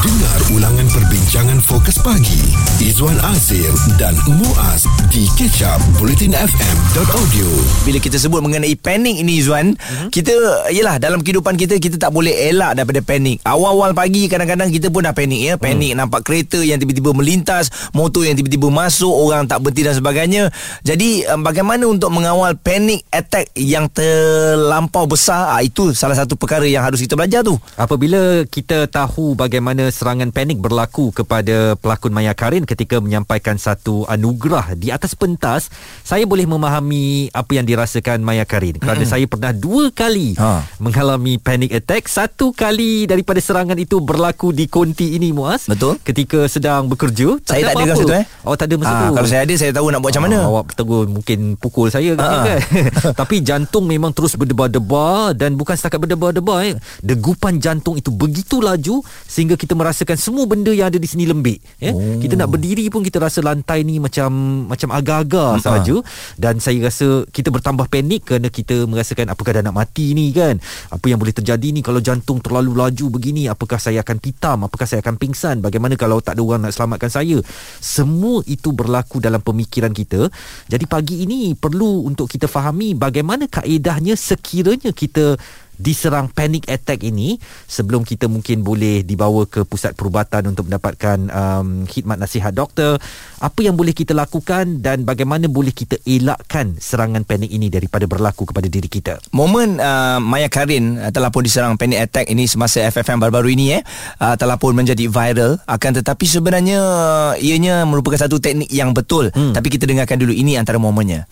Dengar ulangan perbincangan fokus pagi. Izwan Azir dan Muaz di kecap bulletinfm.audio Bila kita sebut mengenai panik ini Izwan mm-hmm. Kita Yelah dalam kehidupan kita Kita tak boleh elak daripada panik Awal-awal pagi kadang-kadang kita pun dah panik ya. Panik mm. nampak kereta yang tiba-tiba melintas Motor yang tiba-tiba masuk Orang tak berhenti dan sebagainya. Jadi bagaimana untuk mengawal panik attack yang terlampau besar? Ah, Itu salah satu perkara yang harus kita belajar tu. Apabila kita tahu bagaimana serangan panik berlaku kepada pelakon Maya Karin ketika menyampaikan satu anugerah di atas pentas, saya boleh memahami apa yang dirasakan Maya Karin kerana mm-hmm. saya pernah dua kali ha. mengalami panic attack. Satu kali daripada serangan itu berlaku di konti ini Muaz. Betul. Ketika sedang bekerja. Tak saya tak ada masa tu eh. Oh tak ada masa ha, tu. Kalau saya ada saya tahu nak buat macam mana. Ha, awak tegur mungkin pukul saya ha. kan. Tapi jantung memang terus berdebar-debar dan bukan setakat berdebar-debar eh. Degupan jantung itu begitu laju sehingga kita merasakan semua benda yang ada di sini lembik ya. Oh. kita nak berdiri pun kita rasa lantai ni macam macam agak-agak hmm. saja dan saya rasa kita bertambah panik kerana kita merasakan apakah dah nak mati ni kan. Apa yang boleh terjadi ni kalau jantung terlalu laju begini apakah saya akan pitam apakah saya akan pingsan? Bagaimana kalau tak ada orang nak selamatkan saya? Semua itu berlaku dalam pemikiran kita. Jadi pagi ini perlu untuk kita fahami bagaimana kaedahnya sekiranya kita diserang panic attack ini sebelum kita mungkin boleh dibawa ke pusat perubatan untuk mendapatkan um, khidmat nasihat doktor. Apa yang boleh kita lakukan dan bagaimana boleh kita elakkan serangan panik ini daripada berlaku kepada diri kita? Momen uh, Maya Karin uh, telah pun diserang panic attack ini semasa FFM baru-baru ini eh. Uh, telah pun menjadi viral. Akan tetapi sebenarnya uh, ianya merupakan satu teknik yang betul. Hmm. tapi kita dengarkan dulu ini antara momennya.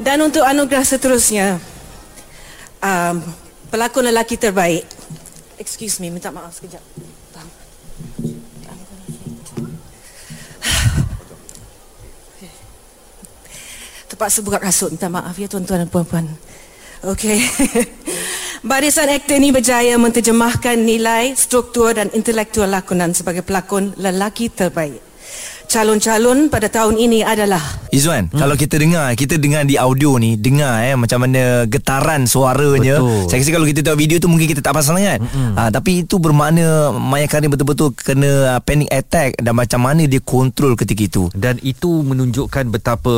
Dan untuk anugerah seterusnya um, pelakon lelaki terbaik. Excuse me, minta maaf sekejap. Terpaksa buka kasut, minta maaf ya tuan-tuan dan puan-puan. Okey. Barisan aktor ini berjaya menterjemahkan nilai, struktur dan intelektual lakonan sebagai pelakon lelaki terbaik calon-calon pada tahun ini adalah Izwan, hmm. kalau kita dengar, kita dengar di audio ni, dengar eh macam mana getaran suaranya. Betul. Saya rasa kalau kita tengok video tu mungkin kita tak pasal sangat. Hmm. Ha, tapi itu bermakna Maya Karim betul-betul kena uh, panic attack dan macam mana dia kontrol ketika itu. Dan itu menunjukkan betapa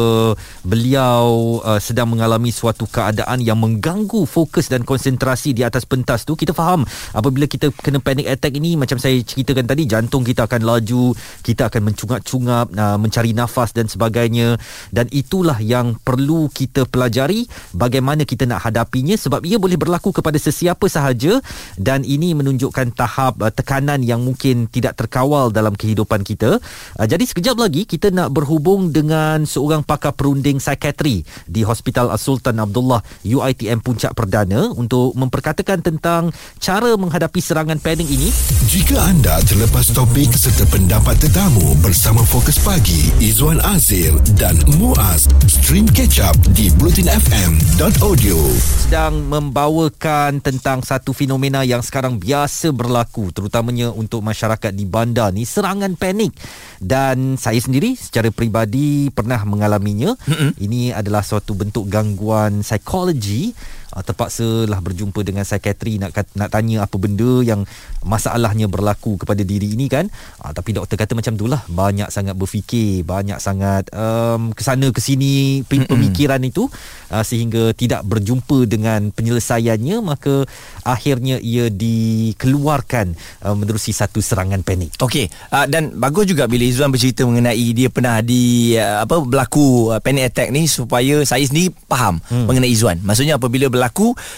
beliau uh, sedang mengalami suatu keadaan yang mengganggu fokus dan konsentrasi di atas pentas tu. Kita faham apabila kita kena panic attack ini macam saya ceritakan tadi jantung kita akan laju, kita akan mencungap-cungap mengungap uh, mencari nafas dan sebagainya. Dan itulah yang perlu kita pelajari bagaimana kita nak hadapinya sebab ia boleh berlaku kepada sesiapa sahaja. Dan ini menunjukkan tahap uh, tekanan yang mungkin tidak terkawal dalam kehidupan kita. Uh, jadi sekejap lagi kita nak berhubung dengan seorang pakar perunding psikiatri di Hospital Sultan Abdullah UITM Puncak Perdana untuk memperkatakan tentang cara menghadapi serangan panik ini. Jika anda terlepas topik serta pendapat tetamu bersama Fokus Pagi Izwan Azir dan Muaz. Stream Catch Up di BlutinFM.audio Sedang membawakan tentang satu fenomena yang sekarang biasa berlaku terutamanya untuk masyarakat di bandar ni serangan panik. Dan saya sendiri secara peribadi pernah mengalaminya. Mm-hmm. ini adalah suatu bentuk gangguan psikologi uh, terpaksa lah berjumpa dengan psikiatri nak nak tanya apa benda yang masalahnya berlaku kepada diri ini kan? Uh, tapi doktor kata macam itulah banyak sangat berfikir banyak sangat um, kesana kesini pemikiran Mm-mm. itu uh, sehingga tidak berjumpa dengan penyelesaiannya maka akhirnya ia dikeluarkan uh, menerusi satu serangan panik. Okey. Uh, dan bagus juga bila Izwan bercerita mengenai dia pernah di uh, apa berlaku uh, panic attack ni supaya saya sendiri faham hmm. mengenai Izwan maksudnya apabila berlaku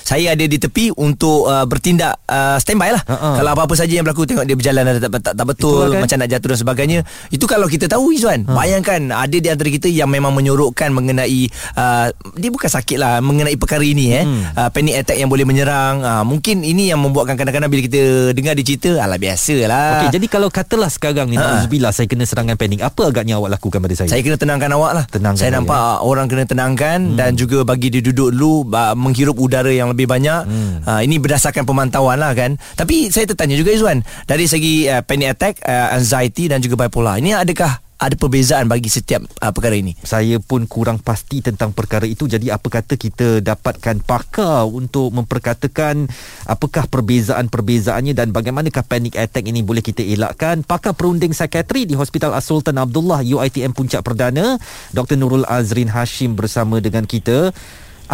saya ada di tepi untuk uh, bertindak uh, standby lah uh-huh. kalau apa-apa saja yang berlaku tengok dia berjalan tak, tak, tak betul kan? macam nak jatuh dan sebagainya itu kalau kita tahu Izwan uh. bayangkan ada di antara kita yang memang menyorokkan mengenai uh, dia bukan sakit lah mengenai perkara ini eh hmm. uh, panic attack yang boleh menyerang uh, mungkin ini yang membuatkan kadang-kadang bila kita dengar dia cerita alah biasalah okay, jadi kalau katalah sekarang ni uh. saya kena serangan panik apa agaknya awak lakukan pada saya saya kena tenangkan awak lah tenangkan saya nampak ya. orang kena tenangkan hmm. dan juga bagi dia duduk dulu menghirup menghirup udara yang lebih banyak. Hmm. Uh, ini berdasarkan pemantauan lah kan. Tapi saya tertanya juga Izwan, dari segi uh, panic attack, uh, anxiety dan juga bipolar. Ini adakah ada perbezaan bagi setiap uh, perkara ini? Saya pun kurang pasti tentang perkara itu. Jadi apa kata kita dapatkan pakar untuk memperkatakan apakah perbezaan-perbezaannya dan bagaimanakah panic attack ini boleh kita elakkan. Pakar perunding psikiatri di Hospital Sultan Abdullah UiTM Puncak Perdana, Dr. Nurul Azrin Hashim bersama dengan kita.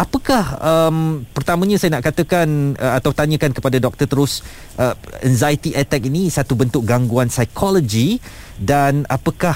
Apakah um, pertamanya saya nak katakan uh, atau tanyakan kepada doktor terus uh, anxiety attack ini satu bentuk gangguan psikologi dan apakah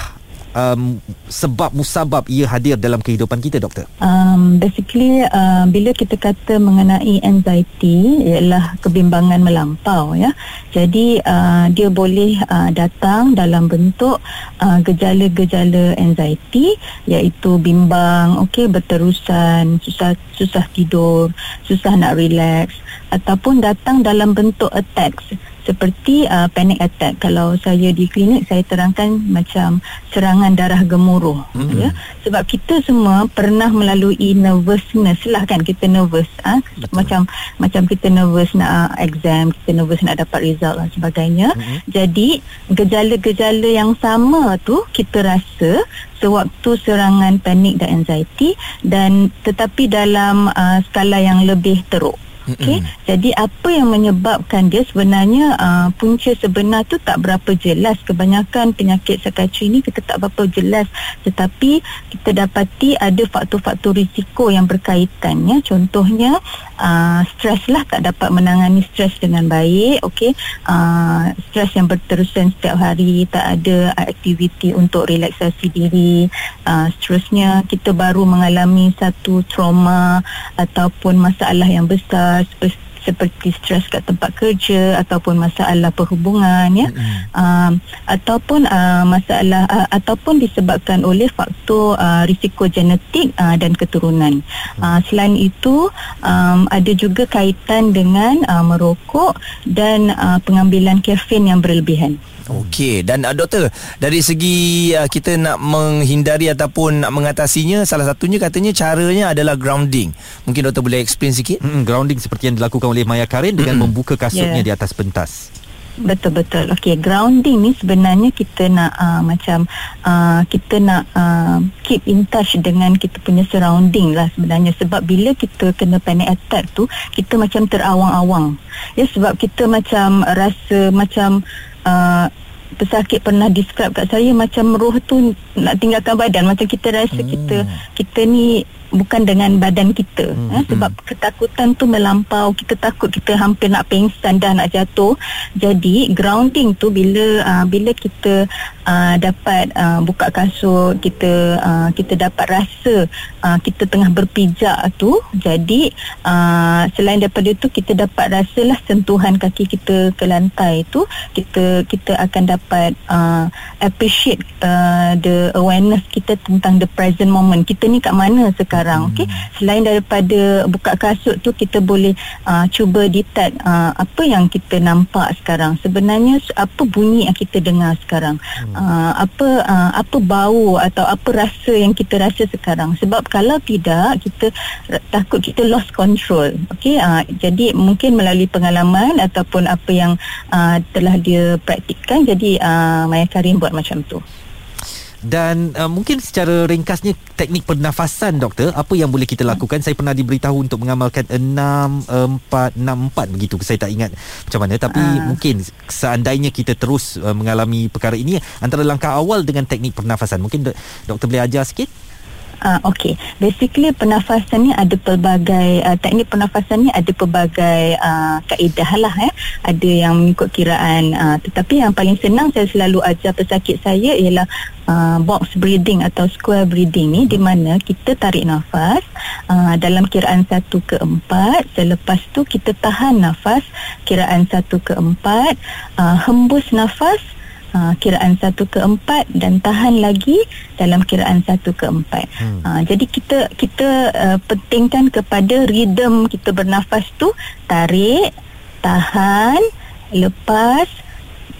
um, sebab musabab ia hadir dalam kehidupan kita doktor? Um, basically uh, bila kita kata mengenai anxiety ialah kebimbangan melampau ya. Jadi uh, dia boleh uh, datang dalam bentuk uh, gejala-gejala anxiety iaitu bimbang, okey berterusan, susah susah tidur, susah nak relax ataupun datang dalam bentuk attacks seperti uh, panic attack kalau saya di klinik saya terangkan macam serangan darah gemuruh mm-hmm. ya sebab kita semua pernah melalui nervousness lah kan kita nervous ah ha? macam macam kita nervous nak uh, exam kita nervous nak dapat result dan sebagainya mm-hmm. jadi gejala-gejala yang sama tu kita rasa sewaktu serangan panik dan anxiety dan tetapi dalam uh, skala yang lebih teruk Okey. Jadi apa yang menyebabkan dia sebenarnya uh, punca sebenar tu tak berapa jelas. Kebanyakan penyakit psikiatri ni kita tak berapa jelas tetapi kita dapati ada faktor-faktor risiko yang berkaitan ya. Contohnya uh, stres lah tak dapat menangani stres dengan baik. Okey. Uh, stres yang berterusan setiap hari, tak ada aktiviti untuk relaksasi diri. Uh, seterusnya kita baru mengalami satu trauma ataupun masalah yang besar seperti seperti stres kat tempat kerja ataupun masalah perhubungan ya mm-hmm. uh, ataupun uh, masalah uh, ataupun disebabkan oleh faktor uh, risiko genetik uh, dan keturunan. Mm-hmm. Uh, selain itu um, ada juga kaitan dengan uh, merokok dan uh, pengambilan kafein yang berlebihan. Okey dan uh, doktor dari segi uh, kita nak menghindari ataupun nak mengatasinya salah satunya katanya caranya adalah grounding. Mungkin doktor boleh explain sikit? Mm-hmm, grounding seperti yang dilakukan oleh Maya Karin dengan mm-hmm. membuka kasutnya yeah. di atas pentas. Betul betul. Okey, grounding ni sebenarnya kita nak uh, macam uh, kita nak uh, keep in touch dengan kita punya surrounding lah sebenarnya sebab bila kita kena panic attack tu kita macam terawang-awang. Ya sebab kita macam rasa macam uh, pesakit pernah describe kat saya macam roh tu nak tinggalkan badan macam kita rasa hmm. kita kita ni bukan dengan badan kita. Hmm. eh, sebab hmm. ketakutan tu melampau kita takut kita hampir nak pingsan dah nak jatuh. Jadi grounding tu bila uh, bila kita uh, dapat uh, buka kasut kita uh, kita dapat rasa uh, kita tengah berpijak tu. Jadi uh, selain daripada tu kita dapat rasalah sentuhan kaki kita ke lantai tu. Kita kita akan dapat uh, appreciate uh, the awareness kita tentang the present moment. Kita ni kat mana sekarang sekarang okey? Selain daripada buka kasut tu kita boleh uh, cuba detect uh, apa yang kita nampak sekarang. Sebenarnya apa bunyi yang kita dengar sekarang? Hmm. uh, apa uh, apa bau atau apa rasa yang kita rasa sekarang? Sebab kalau tidak kita takut kita lost control okey? Uh, jadi mungkin melalui pengalaman ataupun apa yang uh, telah dia praktikkan jadi uh, Maya Karim buat macam tu dan uh, mungkin secara ringkasnya teknik pernafasan doktor apa yang boleh kita lakukan? Saya pernah diberitahu untuk mengamalkan 6464 begitu. Saya tak ingat macam mana tapi uh. mungkin seandainya kita terus uh, mengalami perkara ini antara langkah awal dengan teknik pernafasan. Mungkin doktor boleh ajar sikit Uh, okay, basically pernafasan ni ada pelbagai uh, teknik pernafasan ni ada pelbagai uh, kaedah lah eh. Ada yang mengikut kiraan uh, tetapi yang paling senang saya selalu ajar pesakit saya ialah uh, box breathing atau square breathing ni di mana kita tarik nafas uh, dalam kiraan 1 ke 4 selepas tu kita tahan nafas kiraan 1 ke 4 uh, hembus nafas uh, kiraan satu ke empat dan tahan lagi dalam kiraan satu ke empat. Hmm. Uh, jadi kita kita uh, pentingkan kepada rhythm kita bernafas tu tarik, tahan, lepas,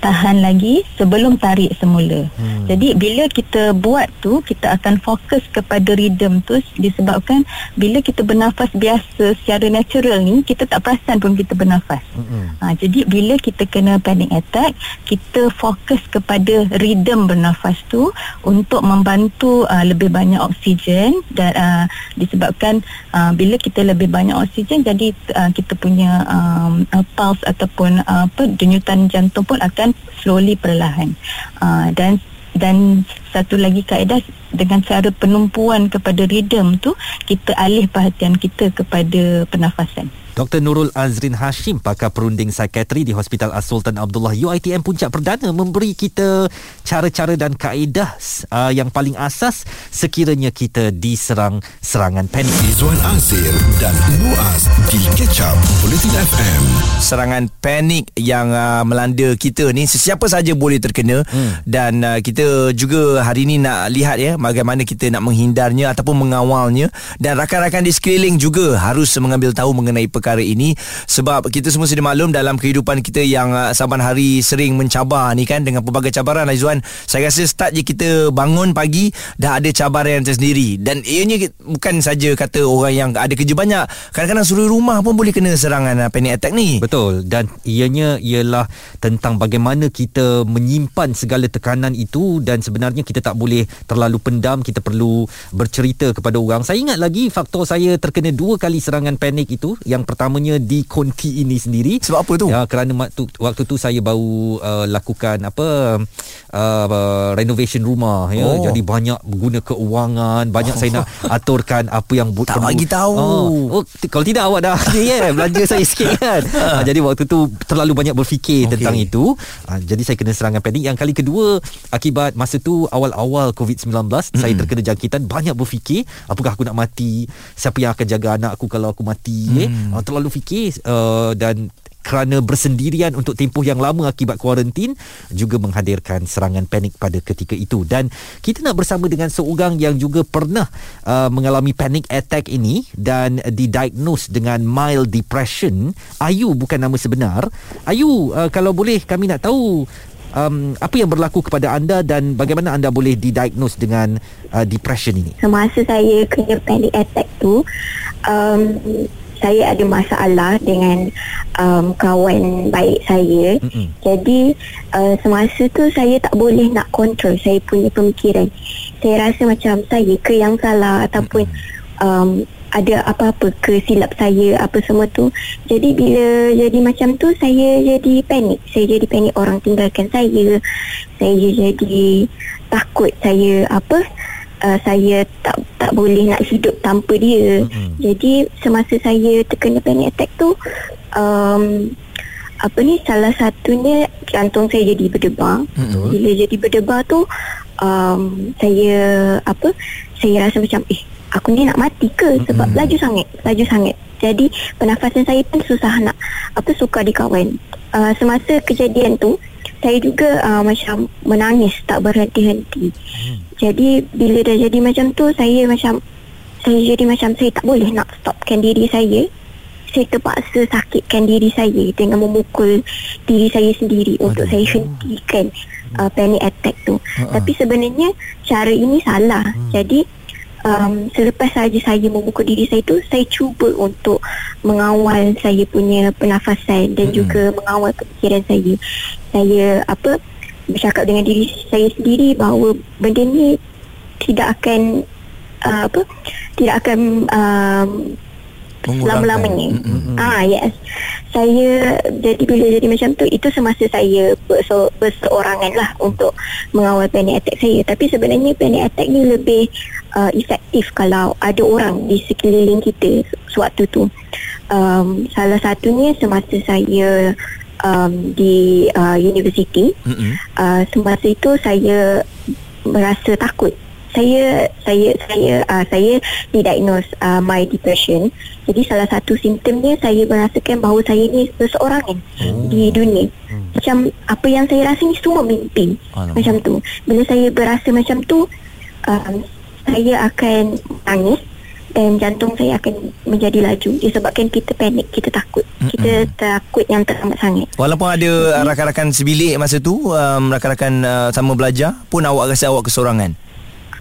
tahan lagi sebelum tarik semula. Hmm. Jadi bila kita buat tu kita akan fokus kepada rhythm tu disebabkan bila kita bernafas biasa secara natural ni kita tak perasan pun kita bernafas. Hmm. Ha, jadi bila kita kena panic attack kita fokus kepada rhythm bernafas tu untuk membantu uh, lebih banyak oksigen dan uh, disebabkan uh, bila kita lebih banyak oksigen jadi uh, kita punya um, uh, pulse ataupun uh, apa denyutan jantung pun akan slowly perlahan uh, dan dan satu lagi kaedah dengan cara penumpuan kepada rhythm tu kita alih perhatian kita kepada pernafasan. Dr. Nurul Azrin Hashim, pakar perunding psikiatri di Hospital As-Sultan Abdullah UITM Puncak Perdana memberi kita cara-cara dan kaedah uh, yang paling asas sekiranya kita diserang serangan panik. Izwan Azir dan Muaz di Ketchup Politin FM. Serangan panik yang uh, melanda kita ni sesiapa saja boleh terkena hmm. dan uh, kita juga hari ini nak lihat ya bagaimana kita nak menghindarnya ataupun mengawalnya dan rakan-rakan di sekeliling juga harus mengambil tahu mengenai perkara perkara ini sebab kita semua sudah maklum dalam kehidupan kita yang uh, saban hari sering mencabar ni kan dengan pelbagai cabaran. Aizwan saya rasa start je kita bangun pagi dah ada cabaran yang tersendiri. Dan ianya bukan saja kata orang yang ada kerja banyak kadang-kadang seluruh rumah pun boleh kena serangan uh, panic attack ni. Betul. Dan ianya ialah tentang bagaimana kita menyimpan segala tekanan itu dan sebenarnya kita tak boleh terlalu pendam kita perlu bercerita kepada orang. Saya ingat lagi faktor saya terkena dua kali serangan panik itu. Yang pertamanya di konti ini sendiri. Sebab apa tu? Ya, kerana waktu, waktu tu saya baru uh, lakukan apa uh, renovation rumah ya. Oh. Jadi banyak guna keuangan, banyak oh. saya nak aturkan apa yang bu- tak bagi tahu. Uh, oh, t- kalau tidak awak dah ya yeah, belanja saya sikit kan. uh, jadi waktu tu terlalu banyak berfikir okay. tentang itu. Uh, jadi saya kena serangan panik. Yang kali kedua akibat masa tu awal-awal COVID-19 mm-hmm. saya terkena jangkitan banyak berfikir apakah aku nak mati, siapa yang akan jaga anak aku kalau aku mati mm. eh uh, terlalu fikir uh, dan kerana bersendirian untuk tempoh yang lama akibat kuarantin juga menghadirkan serangan panik pada ketika itu. Dan kita nak bersama dengan seorang yang juga pernah uh, mengalami panic attack ini dan didiagnose dengan mild depression. Ayu bukan nama sebenar. Ayu uh, kalau boleh kami nak tahu um, apa yang berlaku kepada anda dan bagaimana anda boleh didiagnose dengan uh, depression ini? Semasa saya kena panic attack tu um, saya ada masalah dengan um, kawan baik saya. Mm-hmm. Jadi uh, semasa tu saya tak boleh nak kontrol saya punya pemikiran. Saya rasa macam saya ke yang salah ataupun um, ada apa-apa ke silap saya apa semua tu. Jadi bila jadi macam tu saya jadi panik. Saya jadi panik orang tinggalkan saya. Saya jadi takut saya apa uh, saya tak tak boleh nak hidup tanpa dia. Mm-hmm. Jadi semasa saya terkena panic attack tu um, apa ni salah satunya jantung saya jadi berdebar. Mm-hmm. Bila jadi berdebar tu um, saya apa saya rasa macam eh aku ni nak mati ke sebab mm-hmm. laju sangat, laju sangat. Jadi pernafasan saya pun susah nak apa suka dikawan. Uh, semasa kejadian tu saya juga uh, macam menangis tak berhenti-henti. Hmm. Jadi bila dah jadi macam tu saya macam saya jadi macam saya tak boleh nak stopkan diri saya. Saya terpaksa sakitkan diri saya dengan memukul diri saya sendiri Aduh. untuk saya hentikan uh, panic attack tu. Uh-uh. Tapi sebenarnya cara ini salah. Hmm. Jadi um, selepas saja saya memukul diri saya tu saya cuba untuk mengawal saya punya pernafasan dan hmm. juga mengawal fikiran saya. Saya apa bercakap dengan diri saya sendiri bahawa benda ni tidak akan uh, apa tidak akan um, selama-lamanya. Mm-hmm. Ah yes. Saya jadi bila jadi macam tu itu semasa saya berse- berseorangan lah untuk mengawal panic attack saya. Tapi sebenarnya panic attack ni lebih uh, efektif kalau ada orang di sekeliling kita sewaktu tu. Um, salah satunya semasa saya um, di uh, universiti mm-hmm. uh, semasa itu saya merasa takut saya saya saya uh, saya didiagnose uh, my depression jadi salah satu simptomnya saya merasakan bahawa saya ni seseorang kan oh. di dunia hmm. macam apa yang saya rasa ni semua mimpi Alamak. macam tu bila saya berasa macam tu um, saya akan nangis dan jantung saya akan menjadi laju disebabkan kita panik kita takut Mm-mm. kita takut yang teramat sangat walaupun ada mm-hmm. rakan-rakan sebilik masa tu um, rakan-rakan uh, sama belajar pun awak rasa awak kesorangan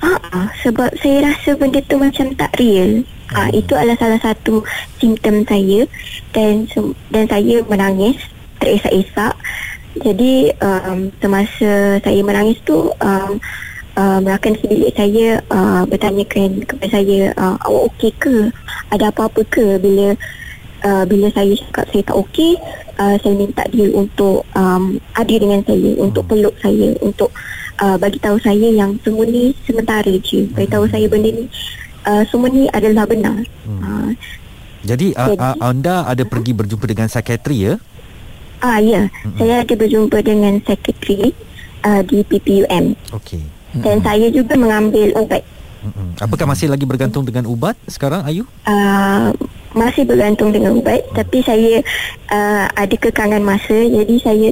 Ah, sebab saya rasa benda tu macam tak real. Ah, itu adalah salah satu simptom saya dan dan saya menangis teresak-esak. Jadi um, semasa saya menangis tu um, uh, rakan sebilik saya uh, bertanyakan kepada saya uh, awak okey ke? Ada apa-apa ke bila uh, bila saya cakap saya tak okey, uh, saya minta dia untuk um, ada dengan saya, untuk peluk saya, untuk uh, bagi tahu saya yang semua ni sementara je. Bagi tahu saya benda ni uh, semua ni adalah benar. Hmm. Uh, jadi, jadi uh, anda ada pergi berjumpa dengan psikiatri ya? Ah ya, hmm. saya ada berjumpa dengan psikiatri uh, di PPUM. Okey. Dan saya juga mengambil ubat. Apakah masih lagi bergantung dengan ubat sekarang Ayu? Uh, masih bergantung dengan ubat hmm. tapi saya uh, ada kekangan masa jadi saya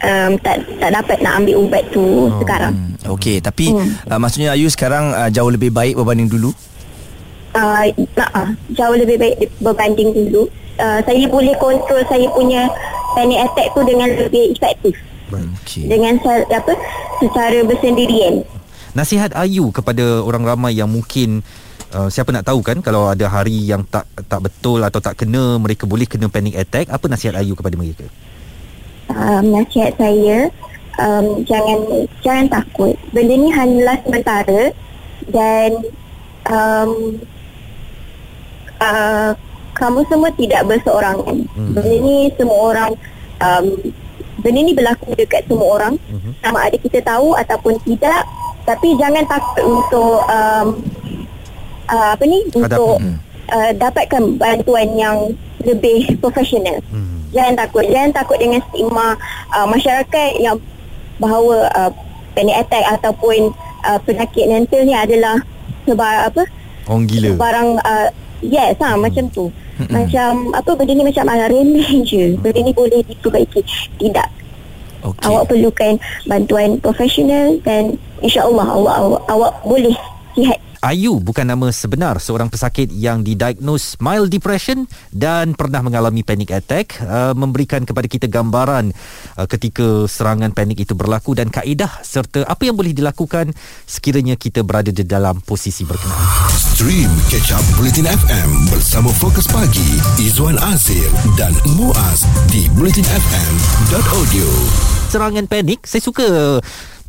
um, tak tak dapat nak ambil ubat tu oh. sekarang. Hmm. Okey, tapi hmm. uh, maksudnya Ayu sekarang uh, jauh lebih baik berbanding dulu? Uh, nah, uh, jauh lebih baik berbanding dulu. Uh, saya boleh kontrol saya punya panic attack tu dengan lebih efektif. Okay. Dengan apa secara bersendirian. Nasihat Ayu kepada orang ramai yang mungkin Uh, siapa nak tahu kan kalau ada hari yang tak tak betul atau tak kena mereka boleh kena panic attack apa nasihat Ayu kepada mereka? um, nasihat saya um, jangan jangan takut benda ni hanyalah sementara dan um, uh, kamu semua tidak berseorangan hmm. benda ni semua orang um, benda ni berlaku dekat semua orang. Hmm. sama ada kita tahu ataupun tidak. Tapi jangan takut untuk um, uh, apa ni untuk hmm. uh, dapatkan bantuan yang lebih profesional. Hmm. Jangan takut. Jangan takut dengan stigma uh, masyarakat yang bahawa uh, panic attack ataupun uh, penyakit mental ni adalah sebab apa? Orang gila. Barang uh, yes ha, hmm. macam tu hmm. macam apa benda ni macam ala remeh je benda ni boleh diperbaiki tidak okay. awak perlukan bantuan profesional dan insyaallah Allah awak, awak boleh sihat Ayu bukan nama sebenar seorang pesakit yang didiagnos mild depression dan pernah mengalami panic attack uh, memberikan kepada kita gambaran uh, ketika serangan panik itu berlaku dan kaedah serta apa yang boleh dilakukan sekiranya kita berada di dalam posisi berkenaan. Stream Catch Up Bulletin FM bersama Fokus Pagi Izwan Azir dan Muaz di bulletinfm.audio. Serangan panik saya suka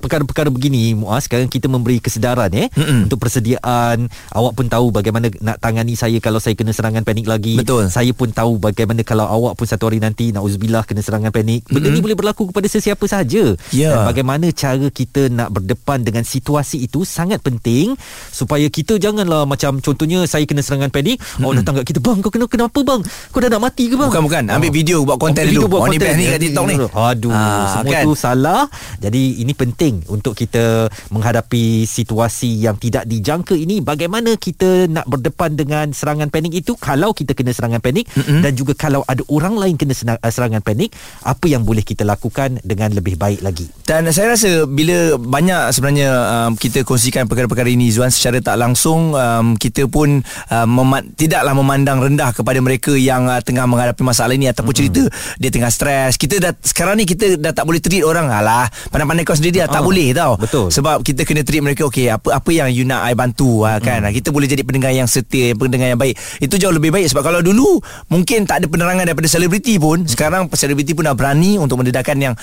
perkara-perkara begini Muaz sekarang kita memberi kesedaran eh Mm-mm. untuk persediaan. Awak pun tahu bagaimana nak tangani saya kalau saya kena serangan panik lagi. Betul. Saya pun tahu bagaimana kalau awak pun satu hari nanti nauzubillah kena serangan panik. Benda Mm-mm. ni boleh berlaku kepada sesiapa sahaja. Yeah. dan bagaimana cara kita nak berdepan dengan situasi itu sangat penting supaya kita janganlah macam contohnya saya kena serangan panik. Mm-mm. awak datang kat kita bang kau kena kenapa bang? Kau dah nak mati ke bang? Bukan bukan. Ambil oh. video buat konten dulu. buat konten ni kat TikTok ni. aduh ha, semua kan? tu salah. Jadi ini penting penting untuk kita menghadapi situasi yang tidak dijangka ini. Bagaimana kita nak berdepan dengan serangan panik itu? Kalau kita kena serangan panik mm-hmm. dan juga kalau ada orang lain kena eh, serangan panik apa yang boleh kita lakukan dengan lebih baik lagi? Dan saya rasa bila banyak sebenarnya um, kita kongsikan perkara-perkara ini Zuan secara tak langsung um, kita pun um, mem- tidaklah memandang rendah kepada mereka yang uh, tengah menghadapi masalah ini ataupun mm-hmm. cerita. Dia tengah stres. Kita dah sekarang ni kita dah tak boleh treat orang. Alah pandai-pandai kau sendiri dah tak tak boleh tau. Betul. Sebab kita kena treat mereka okey apa apa yang you nak I bantu hmm. kan. Kita boleh jadi pendengar yang setia pendengar yang baik. Itu jauh lebih baik. Sebab kalau dulu mungkin tak ada penerangan daripada selebriti pun hmm. sekarang selebriti pun dah berani untuk mendedahkan yang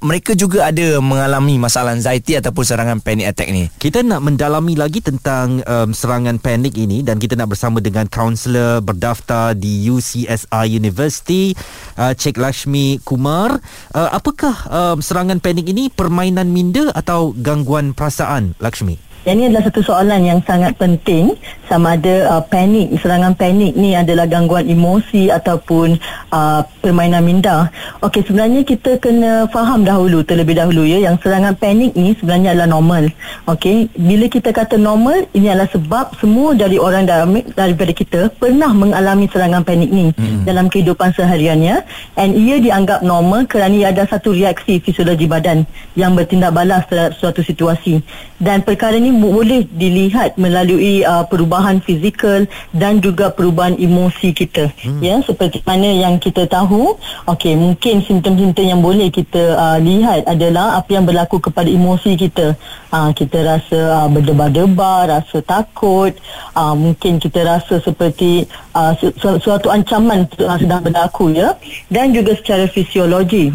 mereka juga ada mengalami masalah anxiety ataupun serangan panic attack ni. Kita nak mendalami lagi tentang um, serangan panik ini dan kita nak bersama dengan kaunselor berdaftar di UCSI University uh, Cik Lashmi Kumar. Uh, apakah um, serangan panik ini permainan minda atau gangguan perasaan Lakshmi? Yang ini adalah satu soalan yang sangat penting sama ada uh, panik, serangan panik ni adalah gangguan emosi ataupun uh, permainan minda. Okey, sebenarnya kita kena faham dahulu terlebih dahulu ya yang serangan panik ni sebenarnya adalah normal. Okey, bila kita kata normal ini adalah sebab semua dari orang dalam daripada kita pernah mengalami serangan panik ni hmm. dalam kehidupan sehariannya and ia dianggap normal kerana ia ada satu reaksi fisiologi badan yang bertindak balas terhadap suatu situasi. Dan perkara ini ni boleh dilihat melalui uh, perubahan fizikal dan juga perubahan emosi kita. Hmm. ya seperti mana yang kita tahu okey mungkin simptom-simptom yang boleh kita uh, lihat adalah apa yang berlaku kepada emosi kita. Uh, kita rasa uh, berdebar-debar rasa takut uh, mungkin kita rasa seperti uh, su- su- suatu ancaman sedang berlaku ya. Dan juga secara fisiologi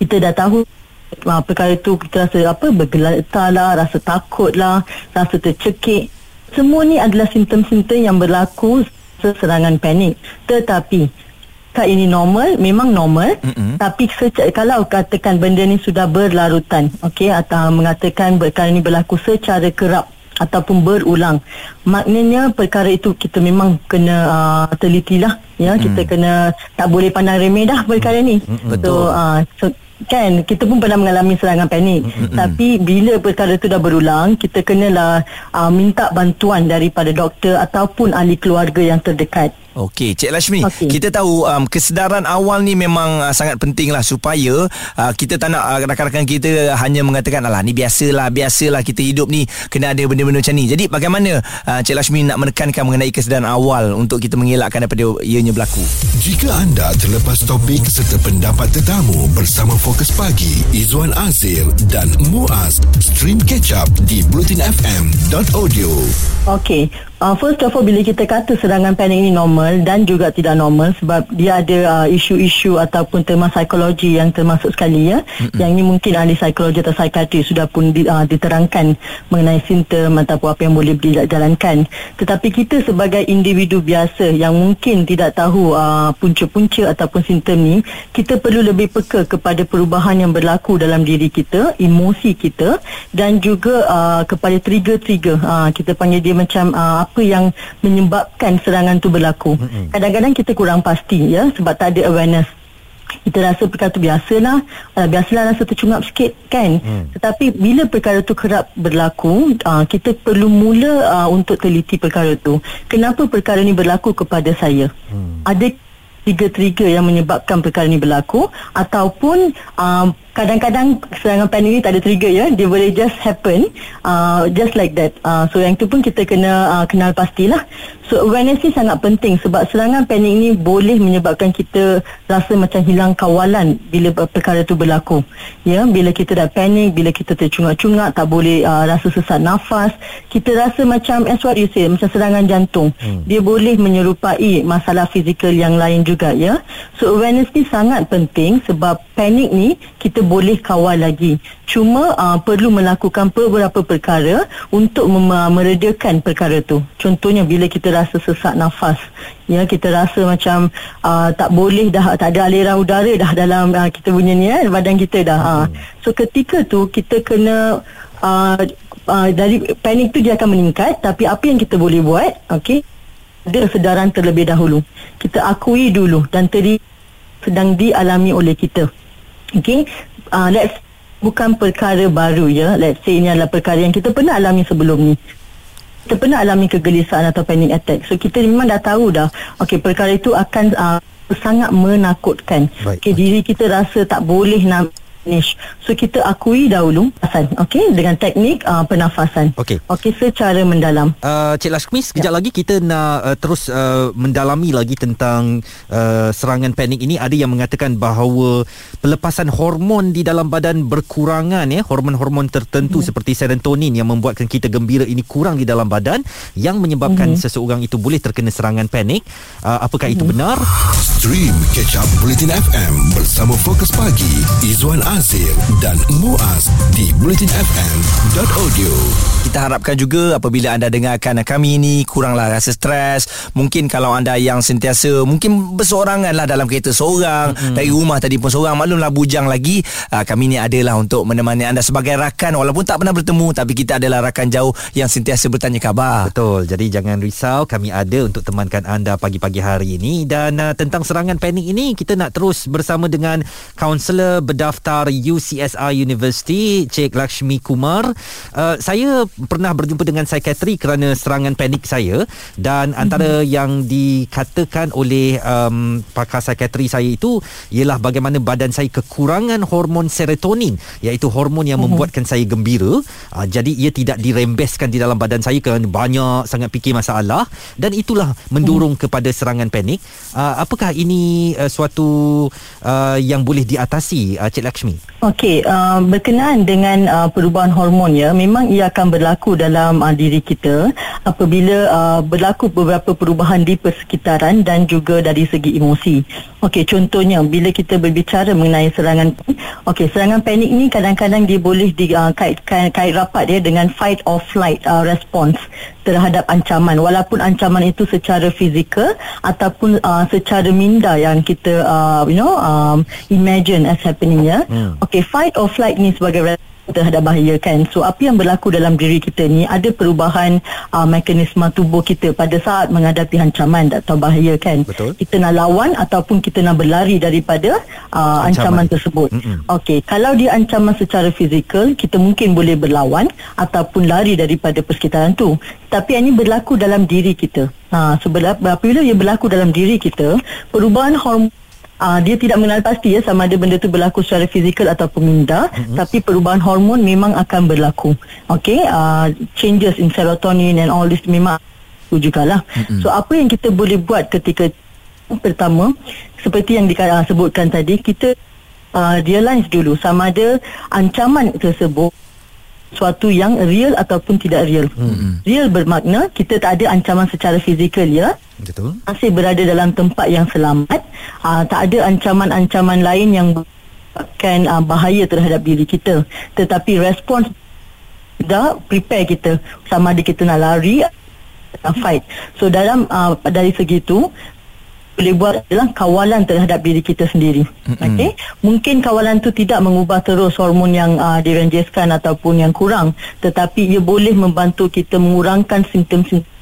kita dah tahu uh, perkara itu kita rasa apa bergeletar lah rasa takut lah rasa tercekik semua ni adalah simptom-simptom yang berlaku serangan panik tetapi tak ini normal memang normal mm-hmm. tapi seca- kalau katakan benda ni sudah berlarutan okey atau mengatakan perkara ni berlaku secara kerap ataupun berulang maknanya perkara itu kita memang kena uh, telitilah ya mm. kita kena tak boleh pandang remeh dah perkara ni mm-hmm. so, uh, so kan kita pun pernah mengalami serangan panik mm-hmm. tapi bila perkara itu dah berulang kita kenalah uh, minta bantuan daripada doktor ataupun ahli keluarga yang terdekat Okey, Cik Lashmi, okay. kita tahu um, kesedaran awal ni memang uh, sangat penting lah supaya uh, kita tak nak uh, rakan-rakan kita hanya mengatakan alah ni biasalah, biasalah kita hidup ni kena ada benda-benda macam ni. Jadi bagaimana uh, Cik Lashmi nak menekankan mengenai kesedaran awal untuk kita mengelakkan daripada ianya berlaku? Jika anda terlepas topik serta pendapat tetamu bersama Fokus Pagi, Izwan Azir dan Muaz, stream catch up di blutinfm.audio. Okey, uh, first of all bila kita kata serangan panik ini normal dan juga tidak normal sebab dia ada uh, isu-isu ataupun tema psikologi yang termasuk sekali ya. Mm-hmm. Yang ini mungkin ahli psikologi atau psikiatri sudah pun di, uh, diterangkan mengenai simptom ataupun apa yang boleh dijalankan. Tetapi kita sebagai individu biasa yang mungkin tidak tahu uh, punca-punca ataupun simptom ni, kita perlu lebih peka kepada perubahan yang berlaku dalam diri kita, emosi kita dan juga uh, kepada trigger-trigger. Uh, kita panggil dia macam uh, apa yang menyebabkan serangan tu berlaku. Mm-hmm. Kadang-kadang kita kurang pasti ya sebab tak ada awareness. Kita rasa perkara tu biasalah uh, Biasalah rasa tercungap sikit kan hmm. Tetapi bila perkara tu kerap berlaku uh, Kita perlu mula uh, untuk teliti perkara tu Kenapa perkara ni berlaku kepada saya hmm. Ada trigger-trigger yang menyebabkan perkara ni berlaku Ataupun uh, kadang-kadang serangan panik ni tak ada trigger ya. Dia boleh just happen. Uh, just like that. Uh, so yang tu pun kita kena uh, kenal pastilah. So awareness ni sangat penting sebab serangan panik ni boleh menyebabkan kita rasa macam hilang kawalan bila perkara tu berlaku. Ya bila kita dah panik bila kita tercungak-cungak tak boleh uh, rasa sesak nafas kita rasa macam as what you say macam serangan jantung. Hmm. dia boleh menyerupai masalah fizikal yang lain juga ya. So awareness ni sangat penting sebab panik ni kita boleh kawal lagi. Cuma uh, perlu melakukan beberapa perkara untuk mem- meredakan perkara tu. Contohnya bila kita rasa sesak nafas, ya kita rasa macam uh, tak boleh dah tak ada aliran udara dah dalam uh, kita punya ni eh, badan kita dah. Uh. So ketika tu kita kena uh, uh, dari panik tu dia akan meningkat tapi apa yang kita boleh buat, okey? Ada sedaran terlebih dahulu. Kita akui dulu dan teri sedang dialami oleh kita. Okey, uh, let's bukan perkara baru ya. Let's say ini adalah perkara yang kita pernah alami sebelum ni. Kita pernah alami kegelisahan atau panic attack. So kita memang dah tahu dah. Okey, perkara itu akan uh, sangat menakutkan. Okey, diri kita rasa tak boleh nak niche. So kita akui dahulu pernafasan, okey dengan teknik uh, pernafasan. Okey. Okey secara mendalam. Uh, Cik Lashmi sekejap ya. lagi kita nak uh, terus uh, mendalami lagi tentang uh, serangan panik ini ada yang mengatakan bahawa pelepasan hormon di dalam badan berkurangan ya hormon-hormon tertentu hmm. seperti serotonin yang membuatkan kita gembira ini kurang di dalam badan yang menyebabkan hmm. seseorang itu boleh terkena serangan panik. Uh, apakah hmm. itu benar? Stream Catch Up Bulletin FM bersama Fokus Pagi Izwan Azir dan Muaz di bulletinfm.audio. Kita harapkan juga apabila anda dengarkan kami ini kuranglah rasa stres. Mungkin kalau anda yang sentiasa mungkin bersorangan lah dalam kereta seorang mm-hmm. dari rumah tadi pun seorang maklumlah bujang lagi. Uh, kami ini adalah untuk menemani anda sebagai rakan walaupun tak pernah bertemu tapi kita adalah rakan jauh yang sentiasa bertanya khabar. Betul. Jadi jangan risau kami ada untuk temankan anda pagi-pagi hari ini dan uh, tentang serangan panik ini kita nak terus bersama dengan kaunselor bedah daftar UCSR University Cik Lakshmi Kumar uh, saya pernah berjumpa dengan psikiatri kerana serangan panik saya dan mm-hmm. antara yang dikatakan oleh um, pakar psikiatri saya itu ialah bagaimana badan saya kekurangan hormon serotonin iaitu hormon yang mm-hmm. membuatkan saya gembira uh, jadi ia tidak dirembeskan di dalam badan saya kerana banyak sangat fikir masalah dan itulah mendorong mm-hmm. kepada serangan panik uh, apakah ini uh, suatu uh, yang boleh diatasi uh, Cik Lakshmi Okey, uh, berkenaan dengan uh, perubahan hormon ya, memang ia akan berlaku dalam uh, diri kita apabila uh, berlaku beberapa perubahan di persekitaran dan juga dari segi emosi. Okey, contohnya bila kita berbicara mengenai serangan okey, serangan panik ni kadang-kadang dia boleh dikaitkan uh, kait rapat dia dengan fight or flight uh, response terhadap ancaman walaupun ancaman itu secara fizikal ataupun uh, secara minda yang kita uh, you know um, imagine as happening ya. Hmm. Okey, okay, fight or flight ni sebagai terhadap bahaya kan? So apa yang berlaku dalam diri kita ni ada perubahan uh, mekanisme tubuh kita pada saat menghadapi ancaman atau bahaya kan? Betul. kita nak lawan ataupun kita nak berlari daripada uh, ancaman. ancaman tersebut. Okey kalau dia ancaman secara fizikal kita mungkin boleh berlawan ataupun lari daripada persekitaran tu. Tapi ini berlaku dalam diri kita. Ha sebab apabila ia berlaku dalam diri kita perubahan hormon uh, dia tidak mengenal pasti ya sama ada benda tu berlaku secara fizikal ataupun minda mm-hmm. tapi perubahan hormon memang akan berlaku okey uh, changes in serotonin and all this memang itu jugalah mm-hmm. so apa yang kita boleh buat ketika pertama seperti yang disebutkan tadi kita uh, realize dulu sama ada ancaman tersebut suatu yang real ataupun tidak real. Hmm. Real bermakna kita tak ada ancaman secara fizikal ya. Betul. Masih berada dalam tempat yang selamat. Uh, tak ada ancaman-ancaman lain yang akan uh, bahaya terhadap diri kita. Tetapi respons dah prepare kita sama ada kita nak lari atau fight. So dalam uh, dari segi itu boleh buat adalah kawalan terhadap diri kita sendiri. Mm-hmm. Okey, mungkin kawalan tu tidak mengubah terus hormon yang uh, direnjeskan ataupun yang kurang, tetapi ia boleh membantu kita mengurangkan simptom-simptom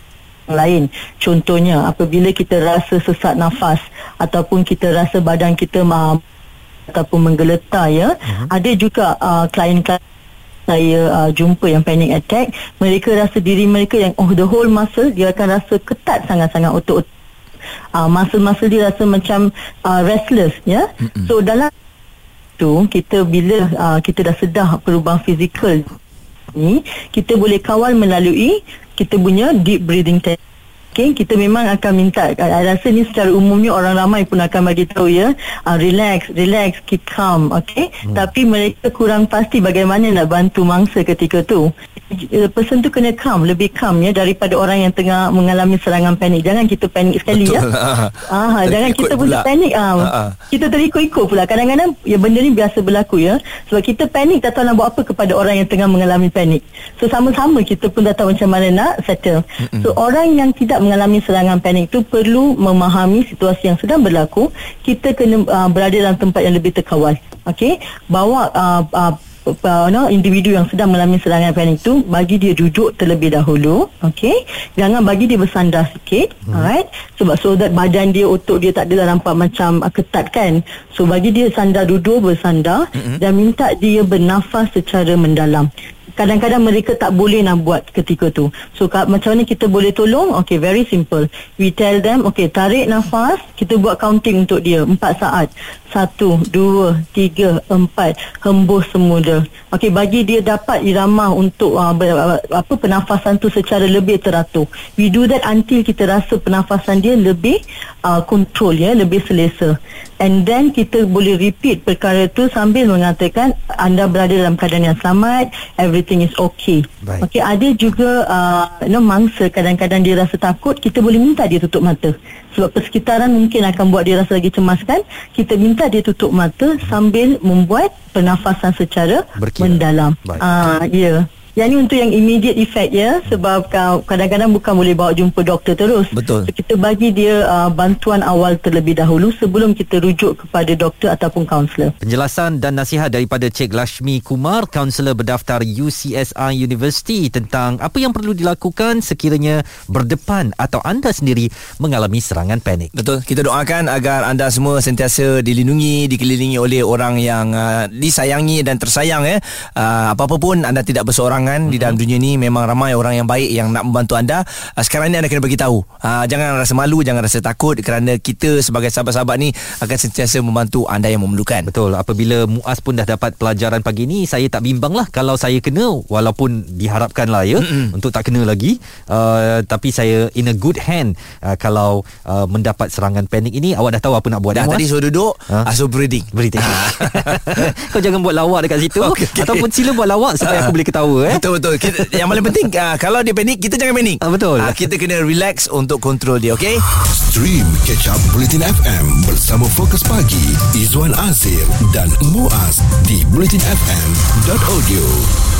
lain. Contohnya apabila kita rasa sesak nafas ataupun kita rasa badan kita uh, ataupun menggeletar ya, mm-hmm. ada juga uh, klien-klien saya uh, jumpa yang panic attack mereka rasa diri mereka yang oh the whole muscle dia akan rasa ketat sangat-sangat otot-otot uh, masa-masa dia rasa macam uh, restless ya mm-hmm. so dalam tu kita bila uh, kita dah sedah perubahan fizikal ni kita boleh kawal melalui kita punya deep breathing technique Okay, kita memang akan minta uh, rasa ni secara umumnya orang ramai pun akan bagi tahu ya. Uh, relax relax keep calm okay? Hmm. tapi mereka kurang pasti bagaimana nak bantu mangsa ketika tu. Uh, person tu kena calm lebih calm ya daripada orang yang tengah mengalami serangan panik. Jangan kita panik sekali ya. Betul. ya ah jangan kita pun panik ah. Uh, kita terikut-ikut pula. Kadang-kadang ya benda ni biasa berlaku ya. Sebab kita panik tak tahu nak buat apa kepada orang yang tengah mengalami panik. So sama-sama kita pun tak tahu macam mana nak settle. Mm-mm. so orang yang tidak mengalami serangan panik itu perlu memahami situasi yang sedang berlaku. Kita kena uh, berada dalam tempat yang lebih terkawal. Okey? Bawa uh, uh, uh, no, individu yang sedang mengalami serangan panik itu bagi dia duduk terlebih dahulu. Okey? Jangan bagi dia bersandar sikit. Hmm. alright? Sebab so that badan dia otot dia tak adalah nampak macam uh, ketat kan? So bagi dia sandar duduk bersandar hmm. dan minta dia bernafas secara mendalam kadang-kadang mereka tak boleh nak buat ketika tu. So ka- macam mana kita boleh tolong? Okay, very simple. We tell them, okay, tarik nafas, kita buat counting untuk dia, 4 saat. Satu, dua, tiga, empat, hembus semula. Okay, bagi dia dapat irama untuk uh, ber, apa pernafasan tu secara lebih teratur. We do that until kita rasa pernafasan dia lebih uh, control ya, lebih selesa. And then kita boleh repeat perkara tu sambil mengatakan anda berada dalam keadaan yang selamat, everything is okay. Baik. Ada juga uh, you know, mangsa kadang-kadang dia rasa takut, kita boleh minta dia tutup mata sebab persekitaran mungkin akan buat dia rasa lagi cemas kan kita minta dia tutup mata sambil membuat pernafasan secara Berkira. mendalam ah ya yeah. Yang ni untuk yang immediate effect ya sebab kadang-kadang bukan boleh bawa jumpa doktor terus. Betul. So, kita bagi dia uh, bantuan awal terlebih dahulu sebelum kita rujuk kepada doktor ataupun kaunselor. Penjelasan dan nasihat daripada Cik Lashmi Kumar, kaunselor berdaftar UCSI University tentang apa yang perlu dilakukan sekiranya berdepan atau anda sendiri mengalami serangan panik. Betul. Kita doakan agar anda semua sentiasa dilindungi, dikelilingi oleh orang yang uh, disayangi dan tersayang ya. Uh, apa-apa pun anda tidak berseorangan mm-hmm. di dalam dunia ni memang ramai orang yang baik yang nak membantu anda. Uh, sekarang ni anda kena bagi tahu. Uh, jangan rasa malu, jangan rasa takut kerana kita sebagai sahabat-sahabat ni akan sentiasa membantu anda yang memerlukan. Betul. Apabila Muaz pun dah dapat pelajaran pagi ni, saya tak bimbang lah kalau saya kena walaupun diharapkan lah ya mm-hmm. untuk tak kena lagi. Uh, tapi saya in a good hand uh, kalau uh, mendapat serangan panik ini awak dah tahu apa nak buat dah, dah tadi suruh duduk ha? uh, suruh breathing breathing kau jangan buat lawak dekat situ okay, okay. ataupun sila buat lawak supaya aku boleh ketawa eh betul betul. Kita, yang paling penting uh, kalau dia panik kita jangan panik. Uh, betul. Uh, kita kena relax untuk kontrol dia okey? Stream catch up bulletin FM bersama fokus pagi Izwan Azir dan Muaz di bulletinfm.audio